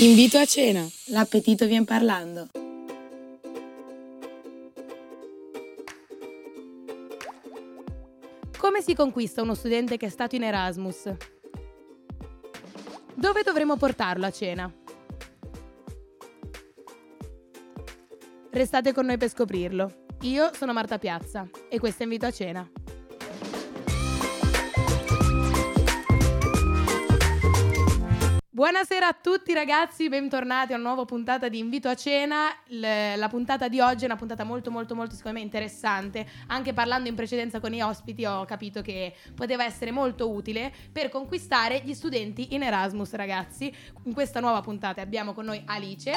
Invito a cena. L'appetito vien parlando. Come si conquista uno studente che è stato in Erasmus? Dove dovremo portarlo a cena? Restate con noi per scoprirlo. Io sono Marta Piazza e questo è Invito a cena. Buonasera a tutti ragazzi, bentornati a una nuova puntata di Invito a cena. L- la puntata di oggi è una puntata molto molto molto secondo me interessante. Anche parlando in precedenza con i ospiti ho capito che poteva essere molto utile per conquistare gli studenti in Erasmus ragazzi. In questa nuova puntata abbiamo con noi Alice.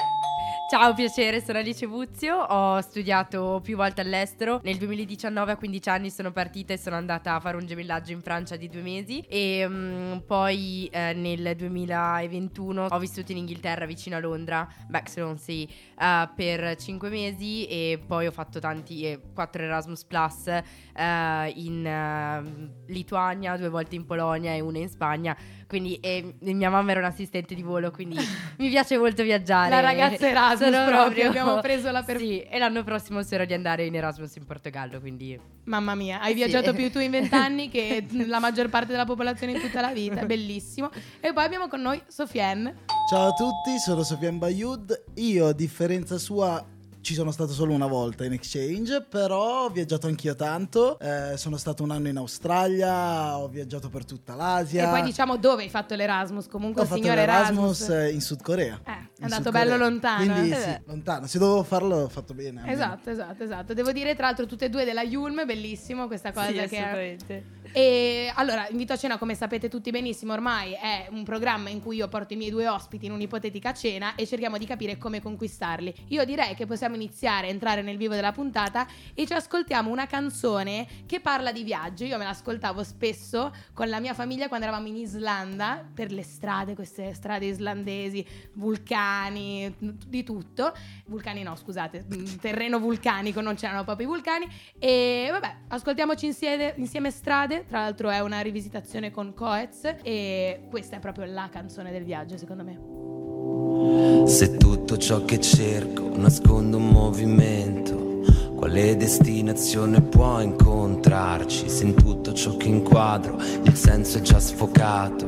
Ciao, piacere, sono Alice Buzio, ho studiato più volte all'estero, nel 2019 a 15 anni sono partita e sono andata a fare un gemellaggio in Francia di due mesi. E um, poi eh, nel 2021 ho vissuto in Inghilterra vicino a Londra, Bexlonsea, uh, per 5 mesi. E poi ho fatto tanti, eh, 4 Erasmus Plus uh, in uh, Lituania, due volte in Polonia e una in Spagna quindi e mia mamma era un'assistente di volo, quindi mi piace molto viaggiare. La ragazza Erasmus Sono proprio, abbiamo preso la per... Sì, e l'anno prossimo spero di andare in Erasmus in Portogallo, quindi... Mamma mia, hai sì. viaggiato più tu in vent'anni che la maggior parte della popolazione in tutta la vita, bellissimo. E poi abbiamo con noi Sofiane. Ciao a tutti, sono Sofiane Bayud. Io, a differenza sua, ci sono stato solo una volta in exchange, però ho viaggiato anch'io tanto. Eh, sono stato un anno in Australia, ho viaggiato per tutta l'Asia. E poi diciamo dove hai fatto l'Erasmus? Comunque ho il signor Erasmus. Erasmus in Sud Corea. Eh, è andato bello lontano. Quindi eh. sì, lontano. Se dovevo farlo, l'ho fatto bene. Esatto, esatto, esatto. Devo dire tra l'altro tutte e due della Yulm, bellissimo questa cosa sì, che... Assolutamente. E allora, Invito a cena, come sapete tutti benissimo, ormai è un programma in cui io porto i miei due ospiti in un'ipotetica cena e cerchiamo di capire come conquistarli. Io direi che possiamo iniziare a entrare nel vivo della puntata e ci ascoltiamo una canzone che parla di viaggio. Io me l'ascoltavo spesso con la mia famiglia quando eravamo in Islanda per le strade, queste strade islandesi, vulcani, di tutto. Vulcani no, scusate, terreno vulcanico, non c'erano proprio i vulcani. E vabbè, ascoltiamoci insieme, insieme strade tra l'altro è una rivisitazione con Coez e questa è proprio la canzone del viaggio secondo me. Se tutto ciò che cerco nasconde un movimento, quale destinazione può incontrarci? Se in tutto ciò che inquadro il senso è già sfocato,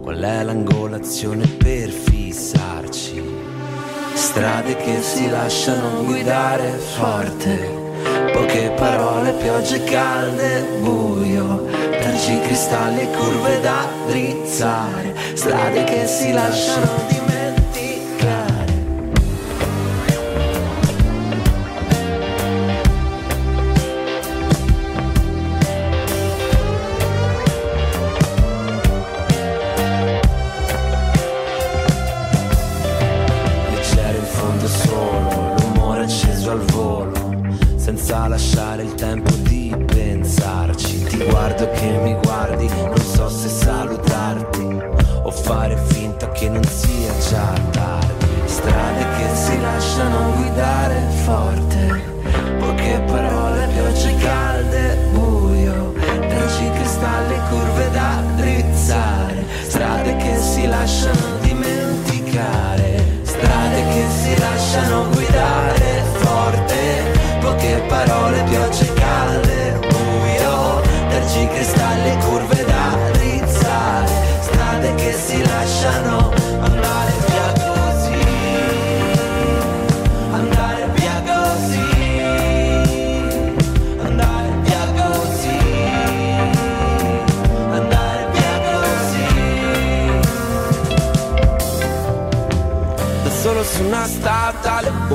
qual è l'angolazione per fissarci? Strade che si lasciano guidare forte Poche parole, piogge calde, buio Tergi cristalli e curve da drizzare Strade che si lasciano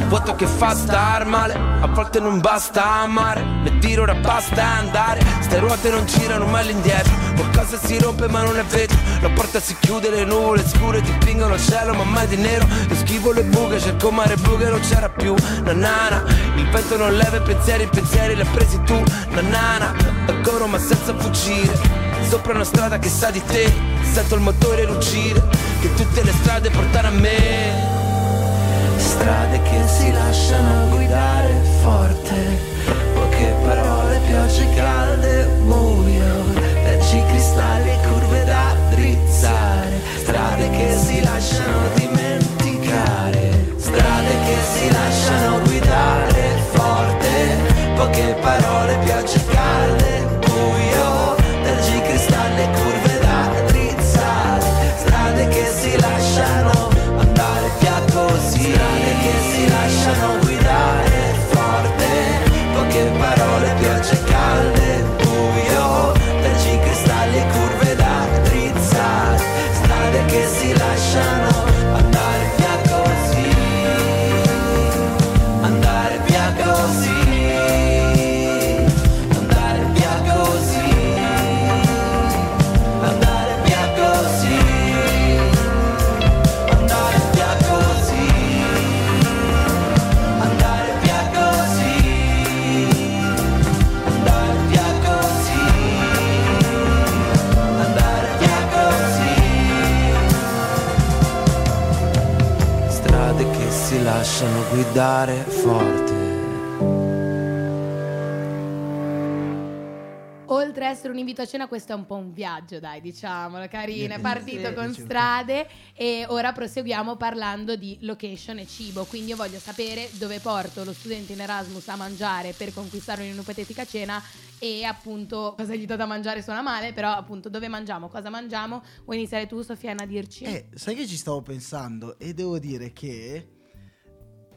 dimenticare volte non basta amare. Ne tiro ora basta andare. Ste ruote non girano mai all'indietro. Qualcosa si rompe ma non è vetro La porta si chiude, le nuvole scure dipingono il cielo ma mai di nero. Io schivo le buche, cerco mare buche non c'era più. Nanana, il vento non leva i pensieri, i pensieri li hai presi tu. Nanana, corro ma senza fuggire. Sopra una strada che sa di te Sento il motore ruggire Che tutte le strade portano a me strade che si sanno guidare forte. Oltre a essere un invito a cena, questo è un po' un viaggio, dai, diciamolo, carina. È partito Sì, con strade e ora proseguiamo parlando di location e cibo. Quindi io voglio sapere dove porto lo studente in Erasmus a mangiare per conquistarlo in un'ipotetica cena e appunto cosa gli do da mangiare suona male, però appunto dove mangiamo, cosa mangiamo. Vuoi iniziare tu, Sofiana, a dirci? Eh, sai che ci stavo pensando e devo dire che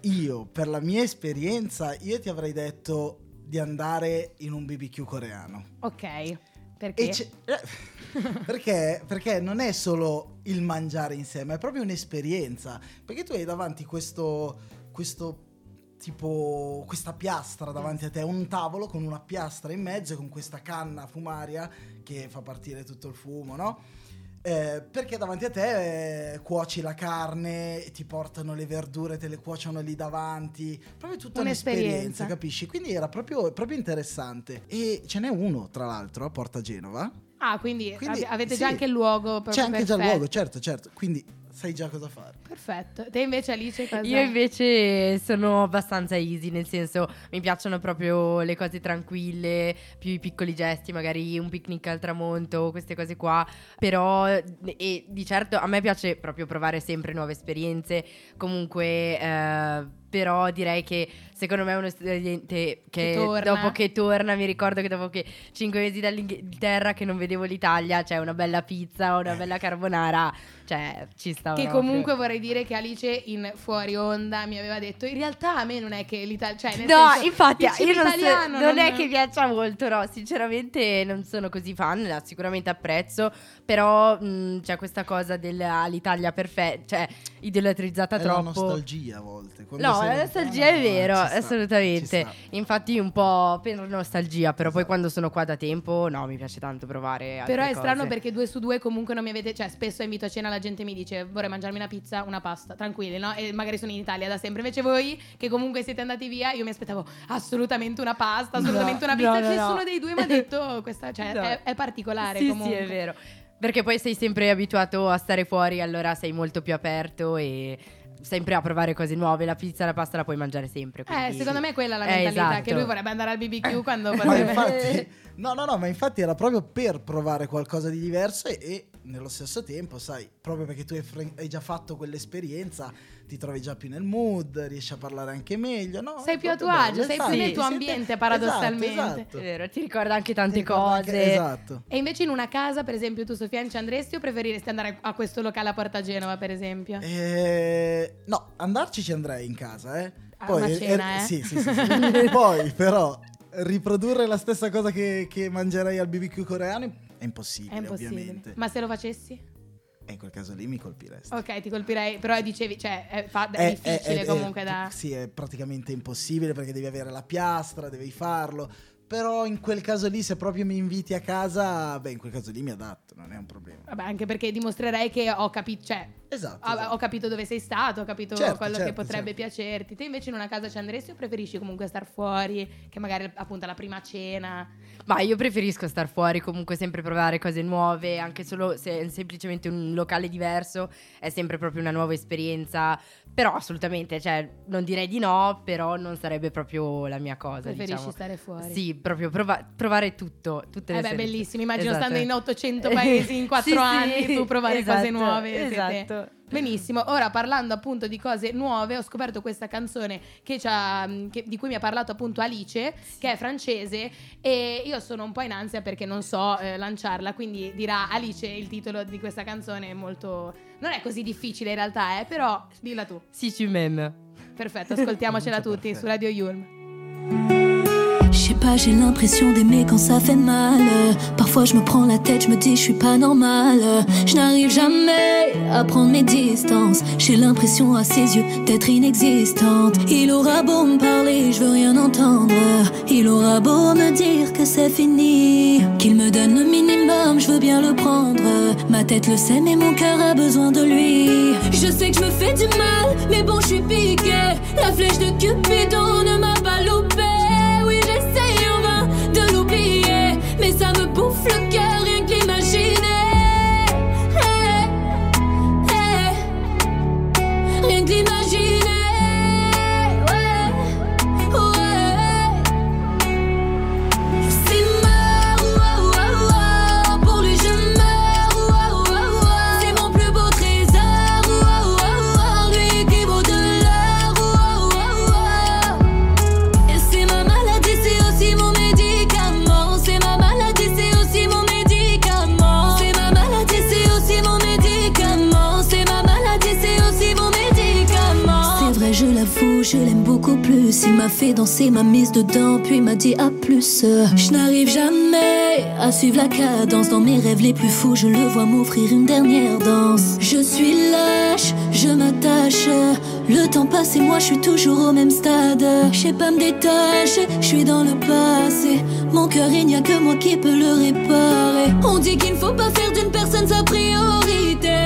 io, per la mia esperienza, io ti avrei detto di andare in un BBQ coreano. Ok, perché? Perché? Perché non è solo il mangiare insieme, è proprio un'esperienza. Perché tu hai davanti questo, questo tipo, questa piastra davanti a te, un tavolo con una piastra in mezzo e con questa canna fumaria che fa partire tutto il fumo, no? Eh, perché davanti a te eh, cuoci la carne, ti portano le verdure, te le cuociono lì davanti, proprio tutta Un'esperienza. un'esperienza, capisci? Quindi era proprio, proprio interessante. E ce n'è uno, tra l'altro, a Porta Genova. Ah, quindi, Quindi, ave- avete sì. già anche il luogo C'è anche già il perfetto. luogo, certo, certo. Quindi sai già cosa fare. Perfetto. Te invece Alice cosa? Io invece sono abbastanza easy, nel senso mi piacciono proprio le cose tranquille, più i piccoli gesti, magari un picnic al tramonto, queste cose qua. Però, e di certo a me piace proprio provare sempre nuove esperienze. Comunque, eh, però direi che secondo me uno studente che, Che torna. dopo che torna, mi ricordo che dopo che cinque mesi dall'Inghilterra che non vedevo l'Italia, c'è una bella pizza o una bella carbonara, cioè ci sta Che proprio. comunque vorrei dire che Alice in fuori onda mi aveva detto in realtà a me non è che l'Italia... Cioè, nel No, senso, infatti io non, so- italiano non è che piaccia molto, no, sinceramente non sono così fan, la sicuramente apprezzo, però mh, c'è questa cosa dell'Italia perfetta, cioè idolatrizzata È la troppo. nostalgia a volte. Quando No, la nostalgia è vero, ci sta, assolutamente. Infatti un po' per nostalgia, però poi quando sono qua da tempo, no, mi piace tanto provare Però è strano cose. perché due su due comunque non mi avete... Cioè, spesso invito a cena la gente mi dice vorrei mangiarmi una pizza, una pasta, tranquilli, no? E magari sono in Italia da sempre. Invece voi, che comunque siete andati via, io mi aspettavo assolutamente una pasta, assolutamente No, una pizza. no, no, Nessuno no. dei due mi ha detto questa... Cioè, No. è, è particolare Sì, comunque. sì, è vero. Perché poi sei sempre abituato a stare fuori, allora sei molto più aperto e sempre a provare cose nuove. La pizza e la pasta la puoi mangiare sempre. Eh, quindi- secondo me è quella la Eh, mentalità, esatto. che lui vorrebbe andare al BBQ quando Ma potrebbe... infatti, no, no, no, ma infatti era proprio per provare qualcosa di diverso e, e nello stesso tempo, sai, proprio perché tu hai, fre- hai già fatto quell'esperienza, ti trovi già più nel mood, riesci a parlare anche meglio, no? Sei È più a tuo agio, sei più nel tuo ambiente, paradossalmente. Esatto, È esatto. vero, ti ricorda anche tante Ti ricordo cose. anche- esatto. E invece in una casa, per esempio, tu Sofia ci andresti o preferiresti andare a questo locale a Porta Genova, per esempio? Eh, no, andarci ci andrei in casa, eh. A una cena, eh? Sì, sì, sì. sì. Poi, però, riprodurre la stessa cosa che, che mangerei al BBQ coreano è impossibile, È impossibile. ovviamente. Ma se lo facessi? E in quel caso lì mi colpiresti. Ok, ti colpirei, però dicevi, cioè, è, fa- è È- difficile è- comunque da... Sì, è praticamente impossibile perché devi avere la piastra, devi farlo. Però in quel caso lì, se proprio mi inviti a casa, beh, in quel caso lì mi adatto, non è un problema. Vabbè, anche perché dimostrerei che ho capito, cioè, Esatto. ho, esatto. ho capito dove sei stato, ho capito Certo, quello che certo, potrebbe certo. piacerti. Te invece in una casa ci andresti o preferisci comunque star fuori, che magari appunto la prima cena? Ma io preferisco star fuori, comunque sempre provare cose nuove, anche solo se è semplicemente un locale diverso, è sempre proprio una nuova esperienza. Però assolutamente, cioè, non direi di no, però non sarebbe proprio la mia cosa. Preferisci diciamo. stare fuori? Sì, proprio prova- provare tutto, tutte le Eh beh, bellissimo. Immagino Esatto. stando in 800 paesi in 4 Sì, sì, anni, tu provare cose esatto, nuove. siete- Esatto. Benissimo, ora parlando appunto di cose nuove, ho scoperto questa canzone che ci ha- che- di cui mi ha parlato appunto Alice, che è francese, e io sono un po' in ansia perché non so eh, lanciarla, quindi dirà Alice il titolo di questa canzone è molto... non è così difficile in realtà, eh, però dilla tu. Si tu m'aimes. Perfetto, ascoltiamocela tutti su perfetta. Radio Yulm. Je sais pas, j'ai l'impression d'aimer quand ça fait mal. Parfois je me prends la tête, je me dis je suis pas normale. Je n'arrive jamais à prendre mes distances. J'ai l'impression à ses yeux d'être inexistante. Il aura beau me parler, je veux rien entendre. Il aura beau me dire que c'est fini, qu'il me donne le minimum, je veux bien le prendre. Ma tête le sait, mais mon cœur a besoin de lui. Je sais que je me fais du mal, mais bon, je suis piqué. La flèche de Cupidon ne m'a pas loupé. Ça me bouffe le cœur rien que l'imaginer. Hey, hey, rien que l'imaginer. M'a mise dedans, puis m'a dit à plus. Je n'arrive jamais à suivre la cadence. Dans mes rêves les plus fous, je le vois m'offrir une dernière danse. Je suis lâche, je m'attache. Le temps passe et moi je suis toujours au même stade. Je sais pas me détacher, je suis dans le passé. Mon cœur, il n'y a que moi qui peux le réparer. On dit qu'il ne faut pas faire d'une personne sa priorité.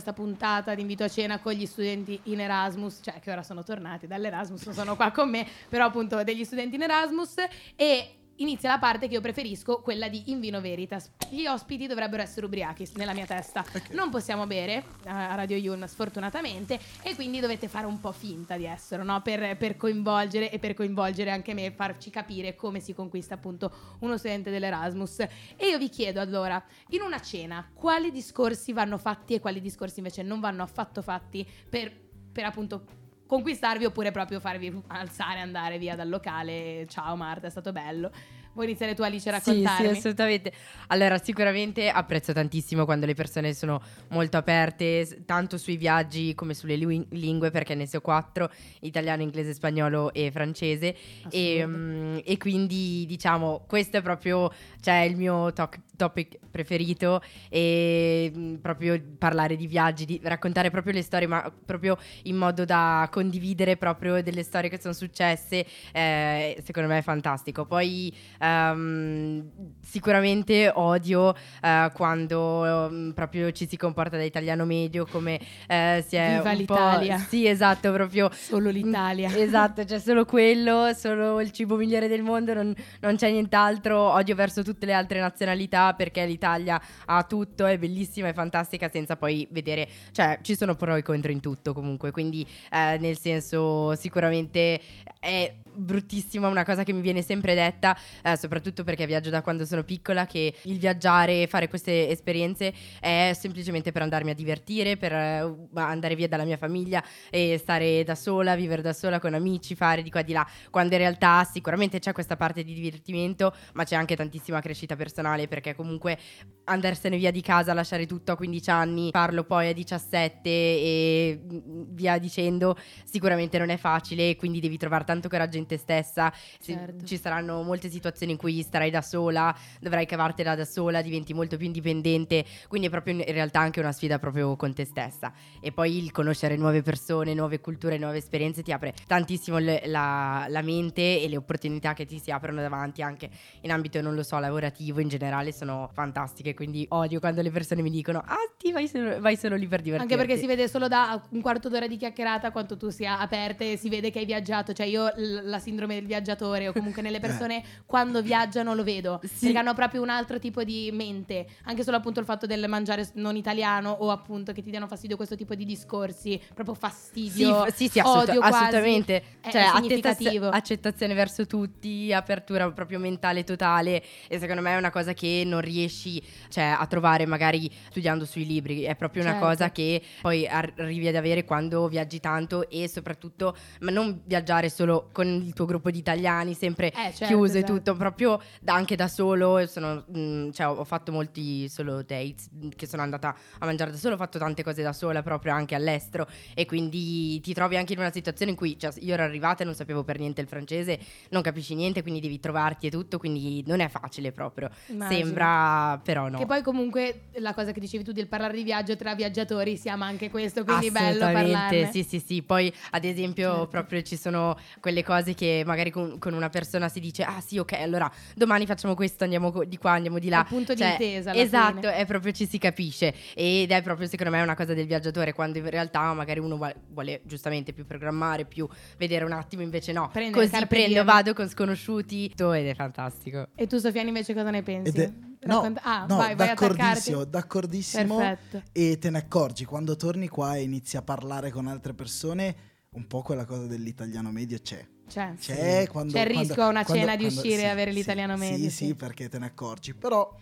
Questa puntata di invito a cena con gli studenti in Erasmus, cioè che ora sono tornati dall'Erasmus, sono qua con me, però appunto degli studenti in Erasmus e inizia la parte che io preferisco, quella di In Vino Veritas. Gli ospiti dovrebbero essere ubriachi nella mia testa. Non possiamo bere eh, a Radio Yulm sfortunatamente e quindi dovete fare un po' finta di essere, no? Per, per coinvolgere e per coinvolgere anche me, farci capire come si conquista appunto uno studente dell'Erasmus. E io vi chiedo allora, in una cena, quali discorsi vanno fatti e quali discorsi invece non vanno affatto fatti per, per appunto conquistarvi oppure proprio farvi alzare andare via dal locale. Ciao Marta, è stato bello. Vuoi iniziare tu Alice a Sì, sì, raccontarmi? assolutamente. Allora, sicuramente apprezzo tantissimo quando le persone sono molto aperte, tanto sui viaggi come sulle li- lingue, perché ne so quattro, italiano, inglese, spagnolo e francese. E, Assurdo. mm, e quindi, diciamo, questo è proprio cioè, il mio toc- topic preferito e mm, proprio parlare di viaggi, di raccontare proprio le storie, ma proprio in modo da condividere proprio delle storie che sono successe, eh, secondo me è fantastico. Poi ehm, sicuramente odio eh, quando ehm, proprio ci si comporta da italiano medio come eh, si è Viva un po'- l'Italia. Sì, esatto, proprio Solo l'Italia. Mm, Esatto, c'è solo quello, solo il cibo migliore del mondo, non, non c'è nient'altro. Odio verso tutte le altre nazionalità perché l'Italia ha tutto, è bellissima, è fantastica, senza poi vedere, cioè ci sono pro e contro in tutto comunque, quindi eh, nel senso sicuramente è bruttissima, una cosa che mi viene sempre detta, eh, soprattutto perché viaggio da quando sono piccola, che il viaggiare, fare queste esperienze è semplicemente per andarmi a divertire, per eh, andare via dalla mia famiglia e stare da sola, vivere da sola con amici, fare di qua e di là, quando in realtà sicuramente c'è questa parte di divertimento, ma c'è anche tantissima crescita personale perché comunque andarsene via di casa, lasciare tutto a 15 anni, farlo poi a 17 e mm, via dicendo, sicuramente non è facile, quindi devi trovare tanto coraggio in te stessa. Certo. Ci saranno molte situazioni in cui starai da sola, dovrai cavartela da sola, diventi molto più indipendente, quindi è proprio in realtà anche una sfida proprio con te stessa. E poi il conoscere nuove persone, nuove culture, nuove esperienze ti apre tantissimo le- la, la mente e le opportunità che ti si aprono davanti anche in ambito, non lo so, lavorativo in generale sono fantastiche, quindi odio quando le persone mi dicono "Ah, ti vai solo, vai solo lì per divertirti". Anche perché si vede solo da un quarto d'ora di chiacchierata quanto tu sia aperta e si vede che hai viaggiato, cioè io la sindrome del viaggiatore o comunque nelle persone quando viaggiano lo vedo, Sì. Hanno proprio un altro tipo di mente, anche solo appunto il fatto del mangiare non italiano o appunto che ti diano fastidio questo tipo di discorsi, proprio Sì, fastidio, sì, sì, odio quasi. assolutamente. È- Cioè, è attesta- significativo. accettazione verso tutti, apertura proprio mentale totale. E secondo me è una cosa che non riesci cioè, a trovare magari studiando sui libri. È proprio una Certo. cosa che poi arrivi ad avere quando viaggi tanto e soprattutto, ma non viaggiare solo con il tuo gruppo di italiani, sempre Eh, certo, chiuso esatto. e tutto, proprio da- anche da solo. Sono, mm, cioè, ho fatto molti solo dates mm, che sono andata a mangiare da solo, ho fatto tante cose da sola proprio anche all'estero e quindi ti trovi anche in una situazione in cui cioè, io ero arrivata e non sapevo per niente il francese, non capisci niente, quindi devi trovarti e tutto, quindi non è facile proprio. Immagino. Sembra, però no. Che poi comunque la cosa che dicevi tu del parlare di viaggio tra viaggiatori si ama anche questo, quindi bello parlarne. sì, sì, sì. Poi, ad esempio, Certo. proprio ci sono quelle cose che magari con, con una persona si dice: Ah, sì, ok, allora domani facciamo questo, andiamo co- di qua, andiamo di là. Il punto di Cioè, intesa, alla Esatto, fine. è proprio ci si capisce. Ed è proprio, secondo me, una cosa del viaggiatore, quando in realtà magari uno vuole, vuole giustamente più programmare, più vedere un attimo, invece no. Prendere Così prendo, vado con sconosciuti ed è fantastico. E tu Sofiane invece cosa ne pensi? Ed è- no, ah, no, vai, vai d'accordissimo, d'accordissimo. Perfetto. E te ne accorgi quando torni qua e inizi a parlare con altre persone, un po' quella cosa dell'italiano medio c'è. Cioè, C'è, quando, C'è il quando- rischio a una quando- cena di uscire sì, e avere sì, l'italiano medio, Sì, sì. sì, perché te ne accorgi. Però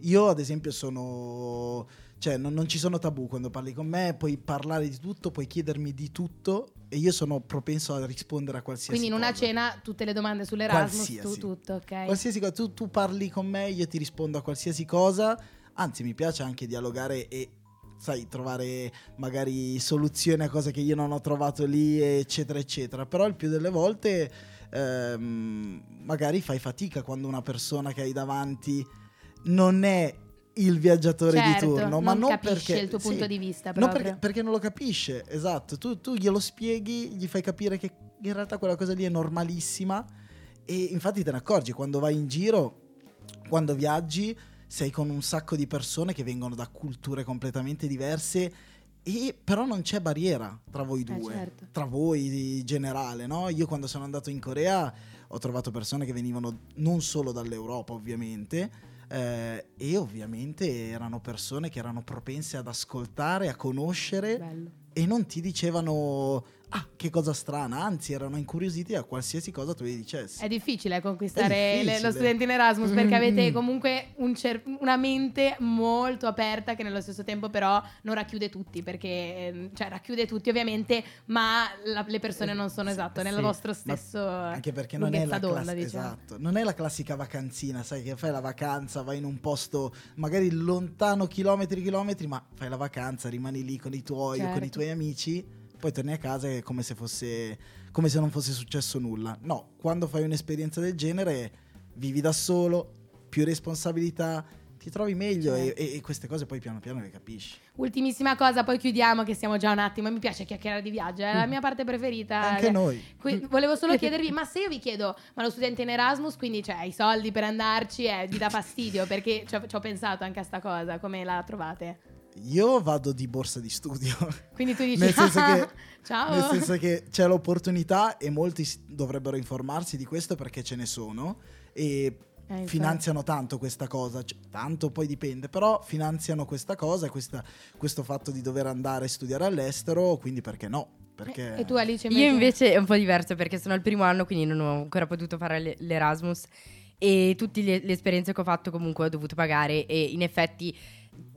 io, ad esempio, sono. Cioè, non, non ci sono tabù quando parli con me, puoi parlare di tutto, puoi chiedermi di tutto e io sono propenso a rispondere a qualsiasi Quindi in una cosa. cena tutte le domande sull'Erasmus, tu Qualsiasi. tutto, ok? Qualsiasi cosa, tu, tu parli con me, io ti rispondo a qualsiasi cosa. Anzi, mi piace anche dialogare e, sai, trovare magari soluzioni a cose che io non ho trovato lì, eccetera, eccetera. Però il più delle volte ehm, magari fai fatica quando una persona che hai davanti non è il viaggiatore Certo, di turno, ma non non capisce perché il tuo sì, punto di vista proprio. perché, perché non lo capisce, esatto. Tu, tu glielo spieghi, gli fai capire che in realtà quella cosa lì è normalissima e infatti te ne accorgi quando vai in giro, quando viaggi, sei con un sacco di persone che vengono da culture completamente diverse e però non c'è barriera tra voi due, certo. tra voi in generale, no? Io quando sono andato in Corea ho trovato persone che venivano non solo dall'Europa, ovviamente, eh, e ovviamente erano persone che erano propense ad ascoltare, a conoscere Bello. e non ti dicevano ah che cosa strana, anzi erano incuriositi a qualsiasi cosa tu gli dicessi. È difficile conquistare È le- difficile. lo studente in Erasmus perché Mm. avete comunque un cer- una mente molto aperta che nello stesso tempo però non racchiude tutti perché ehm, cioè racchiude tutti ovviamente ma la- le persone non sono esatto nel sì. vostro Ma stesso Anche perché non è, la d'onda, class- diciamo. esatto, non è la classica vacanzina, sai che fai la vacanza, vai in un posto magari lontano chilometri chilometri, ma fai la vacanza, rimani lì con i tuoi o con i Certo. tuoi amici, poi torni a casa e è come se fosse come se non fosse successo nulla. No, quando fai un'esperienza del genere vivi da solo, più responsabilità, ti trovi meglio e- Certo. e, queste cose poi piano piano le capisci. ultimissima cosa poi chiudiamo che siamo già un attimo mi piace chiacchierare di viaggio è la mia parte preferita Mm. Anche noi. Qui- volevo solo chiedervi, ma se io vi chiedo, ma lo studente in Erasmus, quindi cioè, i soldi per andarci, eh, vi dà fastidio? Perché ci ho, ci ho pensato anche a sta cosa, come la trovate? Io vado di borsa di studio. Quindi tu dici, Nel senso che, ciao. nel senso che c'è l'opportunità e molti dovrebbero informarsi di questo perché ce ne sono e Eh, finanziano tanto questa cosa, cioè, tanto poi dipende, però finanziano questa cosa, questa- questo fatto di dover andare a studiare all'estero, quindi perché no? Perché E tu Alice invece? Io invece è un po' diverso perché sono al primo anno, quindi non ho ancora potuto fare l'Erasmus e tutte le, le esperienze che ho fatto comunque ho dovuto pagare e in effetti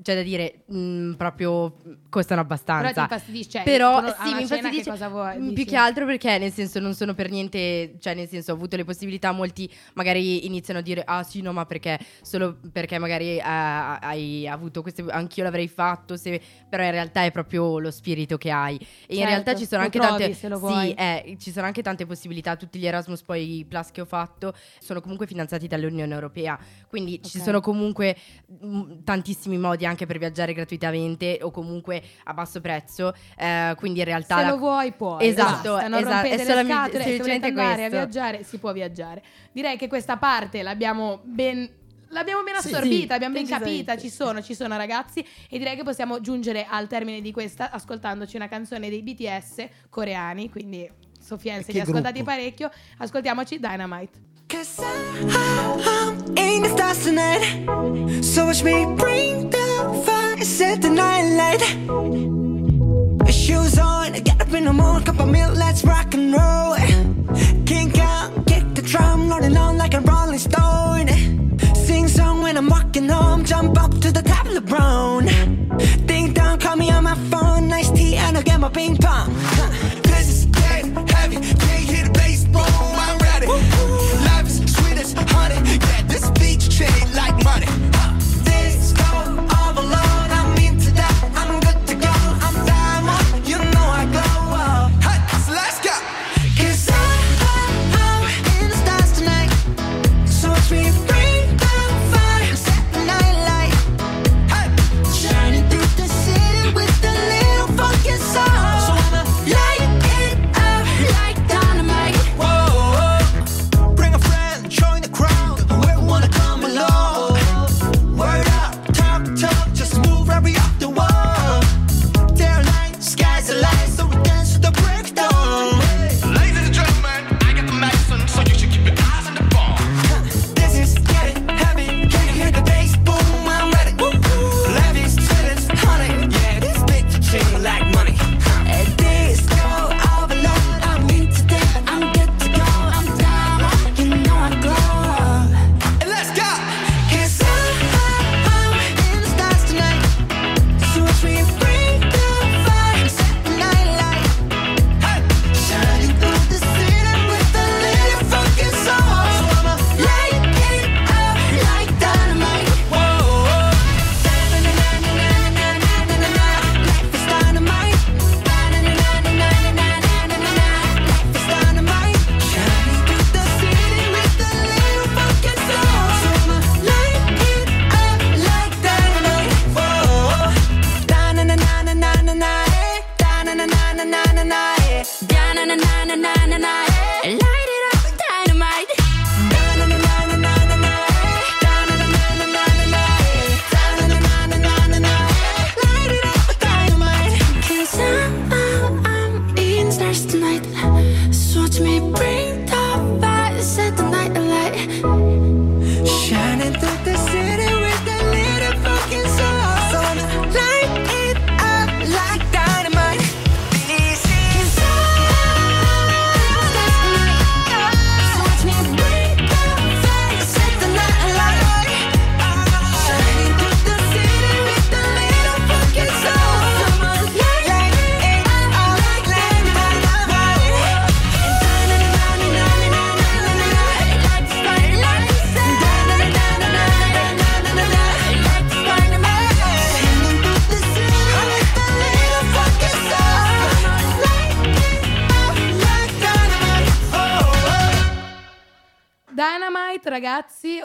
c'è da dire mh, proprio costano Però abbastanza. infastidisce, cioè, Però sì, mi infastidisce cosa vuoi? mm, più dici? che altro perché nel senso non sono per niente, cioè nel senso ho avuto le possibilità, molti magari iniziano a dire ah sì no ma perché solo perché magari eh, hai avuto queste, anch'io l'avrei fatto, se, però in realtà è proprio lo spirito che hai e in Certo, realtà ci sono anche tante, sì, eh, ci sono anche tante possibilità, tutti gli Erasmus poi Plus che ho fatto sono comunque finanziati dall'Unione Europea, quindi ci Ok. sono comunque mh, tantissimi modi anche per viaggiare gratuitamente o comunque a basso prezzo, eh, quindi in realtà Se la- lo vuoi puoi. Esatto, basta, non esatto, rompete è le solamente- scatole, se volete semplicemente andare a questo. viaggiare si può viaggiare. Direi che questa parte l'abbiamo ben l'abbiamo ben Sì, assorbita, sì, abbiamo ben capita, ci sono, ci sono ragazzi e direi che possiamo giungere al termine di questa ascoltandoci una canzone dei BTS coreani, quindi Sofiane se li ascoltati gruppo? parecchio, ascoltiamoci Dynamite. Cause I'm in the stars tonight. So watch me bring the fire, set the night light. Shoes on, up in the morning, cup of milk, let's rock and roll. Kink out, kick the drum, rolling on like a rolling stone. Sing song when I'm walking home, jump up to the top of the brown. Ding dong, call me on my phone, nice tea, and I'll get my ping pong. This is getting heavy. Money.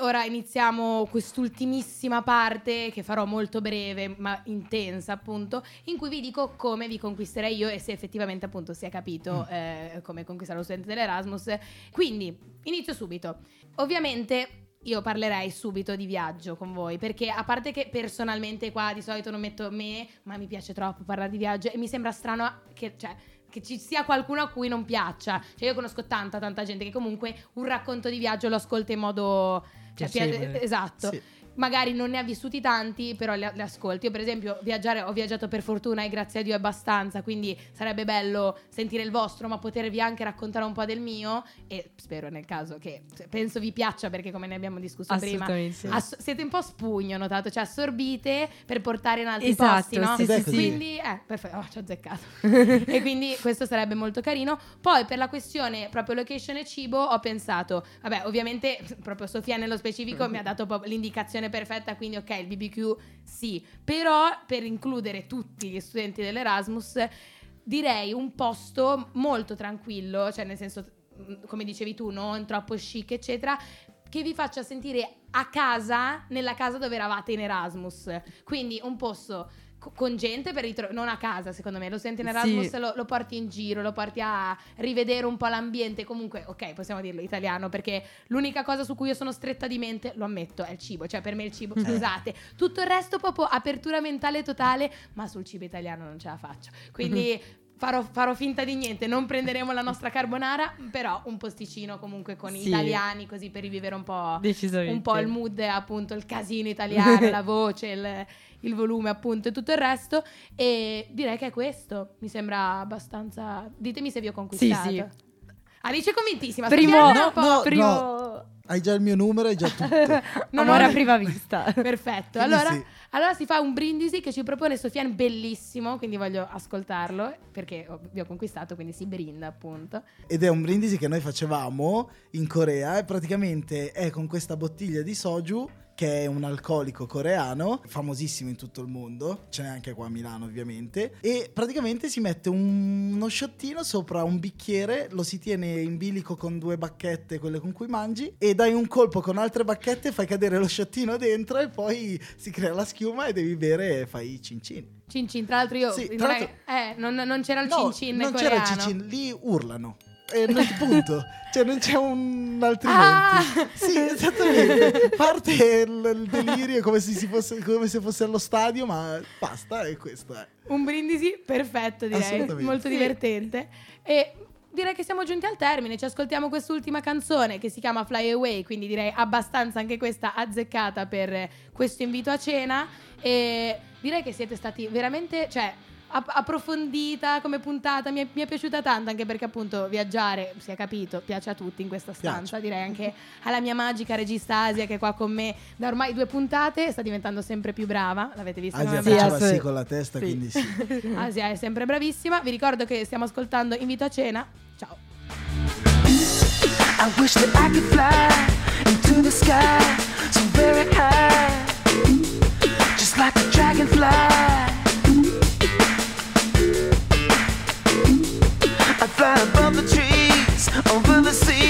Ora iniziamo quest'ultimissima parte che farò molto breve ma intensa appunto, in cui vi dico come vi conquisterei io e se effettivamente appunto si è capito eh, come conquistare lo studente dell'Erasmus. Quindi inizio subito. Ovviamente io parlerei subito di viaggio con voi, perché a parte che personalmente qua di solito non metto me, ma mi piace troppo parlare di viaggio e mi sembra strano che, cioè, che ci sia qualcuno a cui non piaccia. Cioè io conosco tanta, tanta gente che comunque un racconto di viaggio lo ascolta in modo... cioè, Piacevole. pia- esatto. Sì. Magari non ne ha vissuti tanti, però li, li ascolti. Io, per esempio, viaggiare ho viaggiato per fortuna e grazie a Dio abbastanza. Quindi sarebbe bello sentire il vostro, ma potervi anche raccontare un po' del mio. E spero nel caso che cioè, penso vi piaccia, perché come ne abbiamo discusso prima, sì. ass- siete un po' spugno, notato, cioè assorbite per portare in altri Esatto, posti, no? sì, sì, sì. Quindi, eh, perfetto, oh, ci ho azzeccato. e quindi questo sarebbe molto carino. Poi per la questione proprio location e cibo ho pensato, vabbè, ovviamente proprio Sofia nello specifico mi ha dato proprio l'indicazione perfetta, quindi ok, il BBQ sì, però per includere tutti gli studenti dell'Erasmus direi un posto molto tranquillo, cioè nel senso come dicevi tu, non troppo chic, eccetera, che vi faccia sentire a casa nella casa dove eravate in Erasmus. Quindi un posto con gente per ritro- non a casa secondo me. Lo senti in Erasmus Sì. lo, lo porti in giro lo porti a rivedere un po' l'ambiente. Comunque ok possiamo dirlo italiano perché l'unica cosa su cui io sono stretta di mente lo ammetto è il cibo. Cioè per me il cibo scusate tutto il resto proprio apertura mentale totale ma sul cibo italiano non ce la faccio. Quindi Farò, farò finta di niente, non prenderemo la nostra carbonara, però un posticino comunque con Sì. italiani, così per rivivere un po', un po' il mood, appunto, il casino italiano, la voce, il, il volume, appunto, e tutto il resto. E direi che è questo. Mi sembra abbastanza. Ditemi se vi ho conquistato. Sì, sì. Alice è convintissima. Primo- No, no, primo- no. Hai già il mio numero, hai già tutto. non Amore ho- a prima vista. Perfetto. Allora, sì. allora si fa un brindisi che ci propone Sofiane bellissimo, quindi voglio ascoltarlo perché vi ho conquistato, quindi si brinda appunto. Ed è un brindisi che noi facevamo in Corea e praticamente è con questa bottiglia di soju che è un alcolico coreano, famosissimo in tutto il mondo, ce n'è anche qua a Milano ovviamente, e praticamente si mette un- uno sciottino sopra un bicchiere, lo si tiene in bilico con due bacchette, quelle con cui mangi, e dai un colpo con altre bacchette, fai cadere lo sciottino dentro e poi si crea la schiuma e devi bere e fai i cin cin. Cin cin, tra l'altro io Sì, non, tra l'altro- eh, non, non c'era il No, cin cin non coreano. c'era il cin cin, lì urlano. E non punto, cioè non c'è un altrimenti. Ah! Sì, esattamente. Parte il, il delirio come se, si fosse, come se fosse allo stadio, ma basta e questo è. Un brindisi perfetto, direi, molto Sì. divertente. E direi che siamo giunti al termine, ci ascoltiamo quest'ultima canzone che si chiama Fly Away, quindi direi abbastanza anche questa azzeccata per questo invito a cena e direi che siete stati veramente, cioè approfondita come puntata, mi è, mi è piaciuta tanto anche perché appunto viaggiare, si è capito, piace a tutti in questa stanza, Piace. direi anche alla mia magica regista Asia che è qua con me da ormai due puntate, sta diventando sempre più brava, l'avete vista? Asia sì, è faceva assolut- sì con la testa, sì. quindi sì. Asia è sempre bravissima. Vi ricordo che stiamo ascoltando Invito a cena. Ciao. I wish that I could fly into the sky so very high, just like a dragonfly. Fly above the trees, over the seas,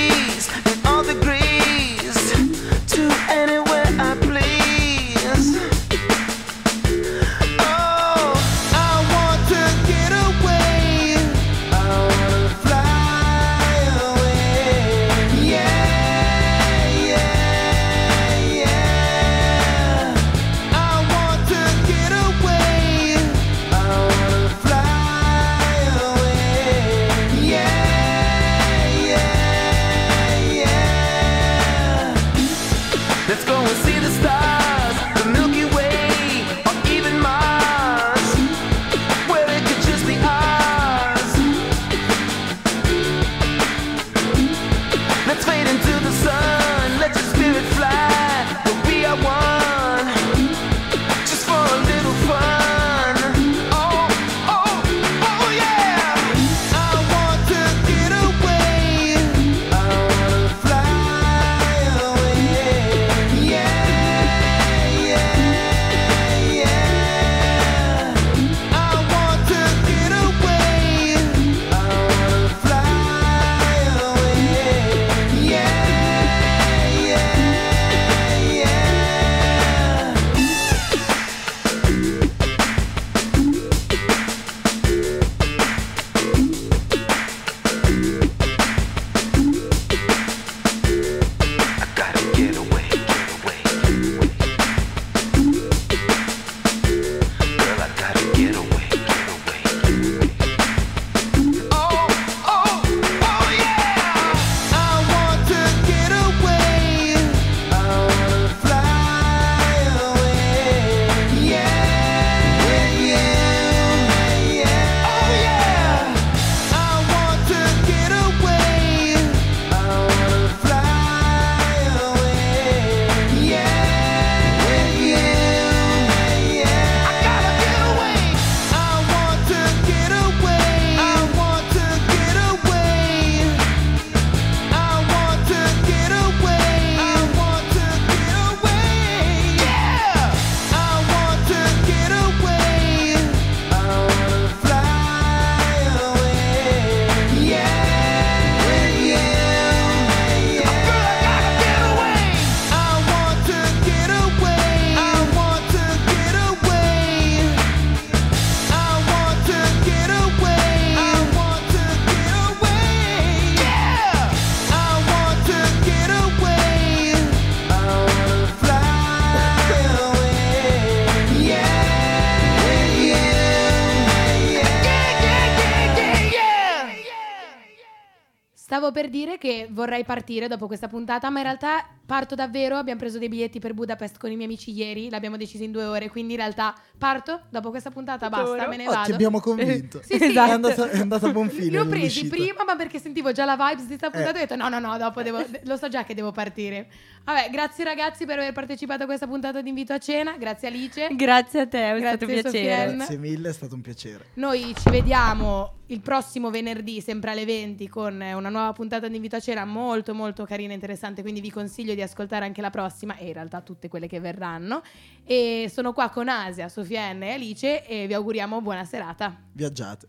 che vorrei partire dopo questa puntata, ma in realtà parto davvero. Abbiamo preso dei biglietti per Budapest con i miei amici ieri, l'abbiamo deciso in due ore, quindi in realtà parto dopo questa puntata, basta, Adoro. me ne Oh, vado. ti abbiamo convinto. Sì, sì. È andata, è andata a buon fine. Li ho presi prima, ma perché sentivo già la vibes di questa puntata Eh. ho detto no, no, no, dopo devo, lo so già che devo partire. Vabbè, grazie ragazzi per aver partecipato a questa puntata di invito a cena, grazie Alice. Grazie a te, è Grazie, stato un piacere. Grazie mille, è stato un piacere. Noi ci vediamo il prossimo venerdì, sempre alle 20, con eh, una nuova puntata di invito a cena molto molto carina e interessante, quindi vi consiglio di ascoltare anche la prossima e in realtà tutte quelle che verranno. E sono qua con Asia, Sofiane e Alice e vi auguriamo buona serata. Viaggiate.